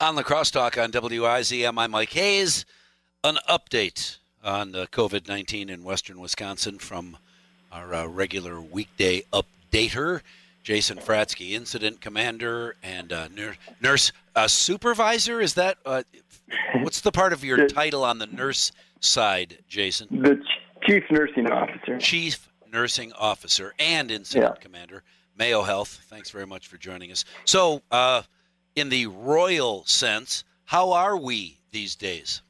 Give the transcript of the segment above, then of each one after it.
On the crosstalk on WIZM, I'm Mike Hayes. An update on the COVID 19 in western Wisconsin from our uh, regular weekday updater, Jason Fratzke, incident commander and uh, nurse, nurse uh, supervisor. Is that uh, what's the part of your The- title on the nurse side, Jason? The ch- chief nursing officer. Chief Nursing Officer and Incident Yeah. Commander, Mayo Health. Thanks very much for joining us. So, uh, in the royal sense, how are we these days?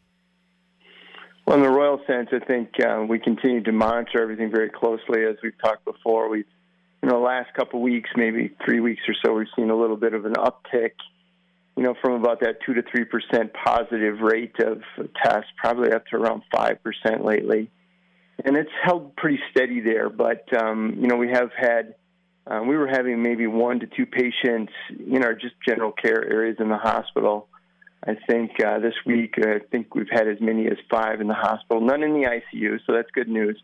Well, in the royal sense, I think uh, we continue to monitor everything very closely. As we've talked before, we've, in the last couple of weeks, maybe three weeks or so, we've seen a little bit of an uptick, you know, from about that 2 to 3% positive rate of tests, probably up to around 5% lately. And it's held pretty steady there, but, um, you know, we have had, uh, we were having maybe one to two patients in our just general care areas in the hospital. I think uh, this week, I think we've had as many as five in the hospital, none in the ICU, so that's good news.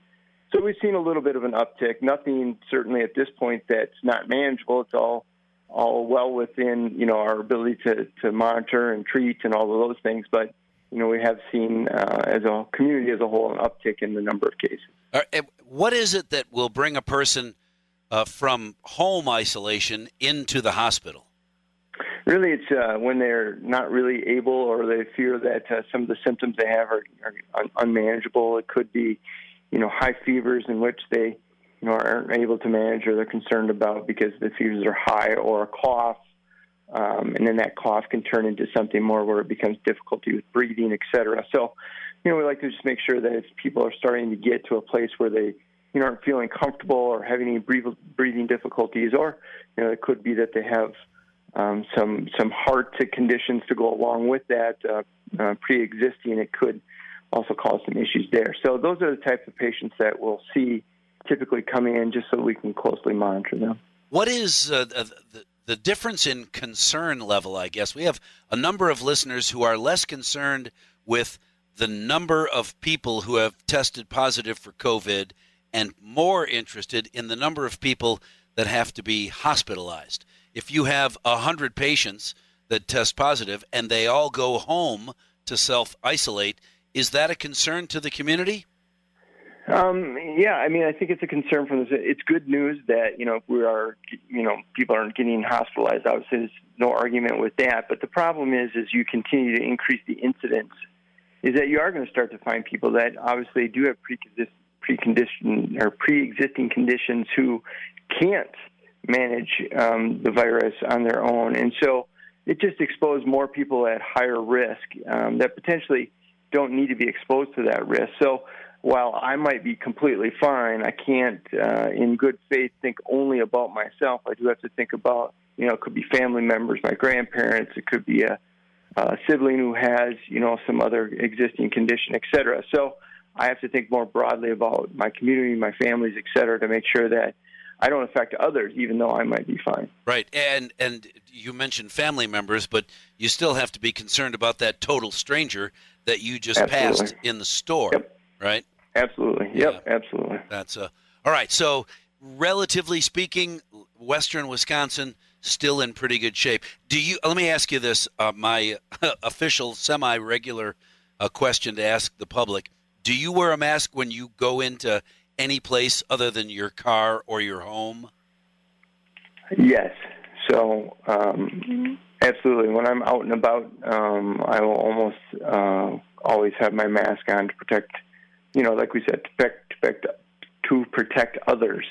So we've seen a little bit of an uptick. Nothing certainly at this point that's not manageable. It's all all well within you know our ability to to monitor and treat and all of those things. But you know we have seen uh, as a community as a whole an uptick in the number of cases. Eh, What is it that will bring a person uh, from home isolation into the hospital? Really, it's uh, when they're not really able or they fear that uh, some of the symptoms they have are, are un- unmanageable. It could be, you know, high fevers in which they, you know, aren't able to manage or they're concerned about because the fevers are high, or a cough, um, and then that cough can turn into something more where it becomes difficulty with breathing, et cetera. So, you know, we like to just make sure that if people are starting to get to a place where they, you know, aren't feeling comfortable or having any breathing difficulties, or you know, it could be that they have um, some some heart conditions to go along with that uh, uh, pre-existing. It could also cause some issues there. So those are the types of patients that we'll see typically coming in, just so we can closely monitor them. What is uh, the, the, the difference in concern level, I guess? We have a number of listeners who are less concerned with the number of people who have tested positive for COVID and more interested in the number of people that have to be hospitalized. If you have 100 patients that test positive and they all go home to self isolate, is that a concern to the community? Um, yeah, I mean, I think it's a concern from this. It's good news that you know if we are, you know, people aren't getting hospitalized. Obviously, there's no argument with that. But the problem is, as you continue to increase the incidence, is that you are going to start to find people that obviously do have precondition, precondition or pre-existing conditions who can't manage um, the virus on their own, and so it just exposed more people at higher risk um, that potentially don't need to be exposed to that risk. So while I might be completely fine, I can't, uh, in good faith, think only about myself. I do have to think about, you know, it could be family members, my grandparents, it could be a, a sibling who has, you know, some other existing condition, et cetera. So I have to think more broadly about my community, my families, et cetera, to make sure that I don't affect others, even though I might be fine. Right, and and you mentioned family members, but you still have to be concerned about that total stranger that you just Absolutely. passed in the store, Yep. right? Absolutely. Yep, absolutely. That's uh, all right. So, relatively speaking, Western Wisconsin still in pretty good shape. Do you? Let me ask you this: uh, my official, semi-regular uh, question to ask the public: Do you wear a mask when you go into any place other than your car or your home? Yes. So, um, absolutely. When I'm out and about, um, I will almost uh, always have my mask on to protect, you know, like we said, to protect, to protect, to protect others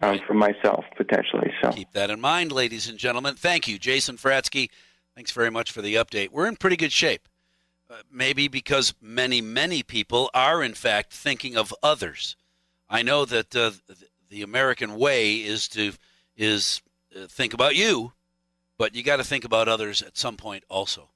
um, from myself potentially. So, Keep that in mind, ladies and gentlemen. Thank you, Jason Fratzke. Thanks very much for the update. We're in pretty good shape. Maybe because many, many people are, in fact, thinking of others. I know that uh, the American way is to is uh, think about you, but you got to think about others at some point also.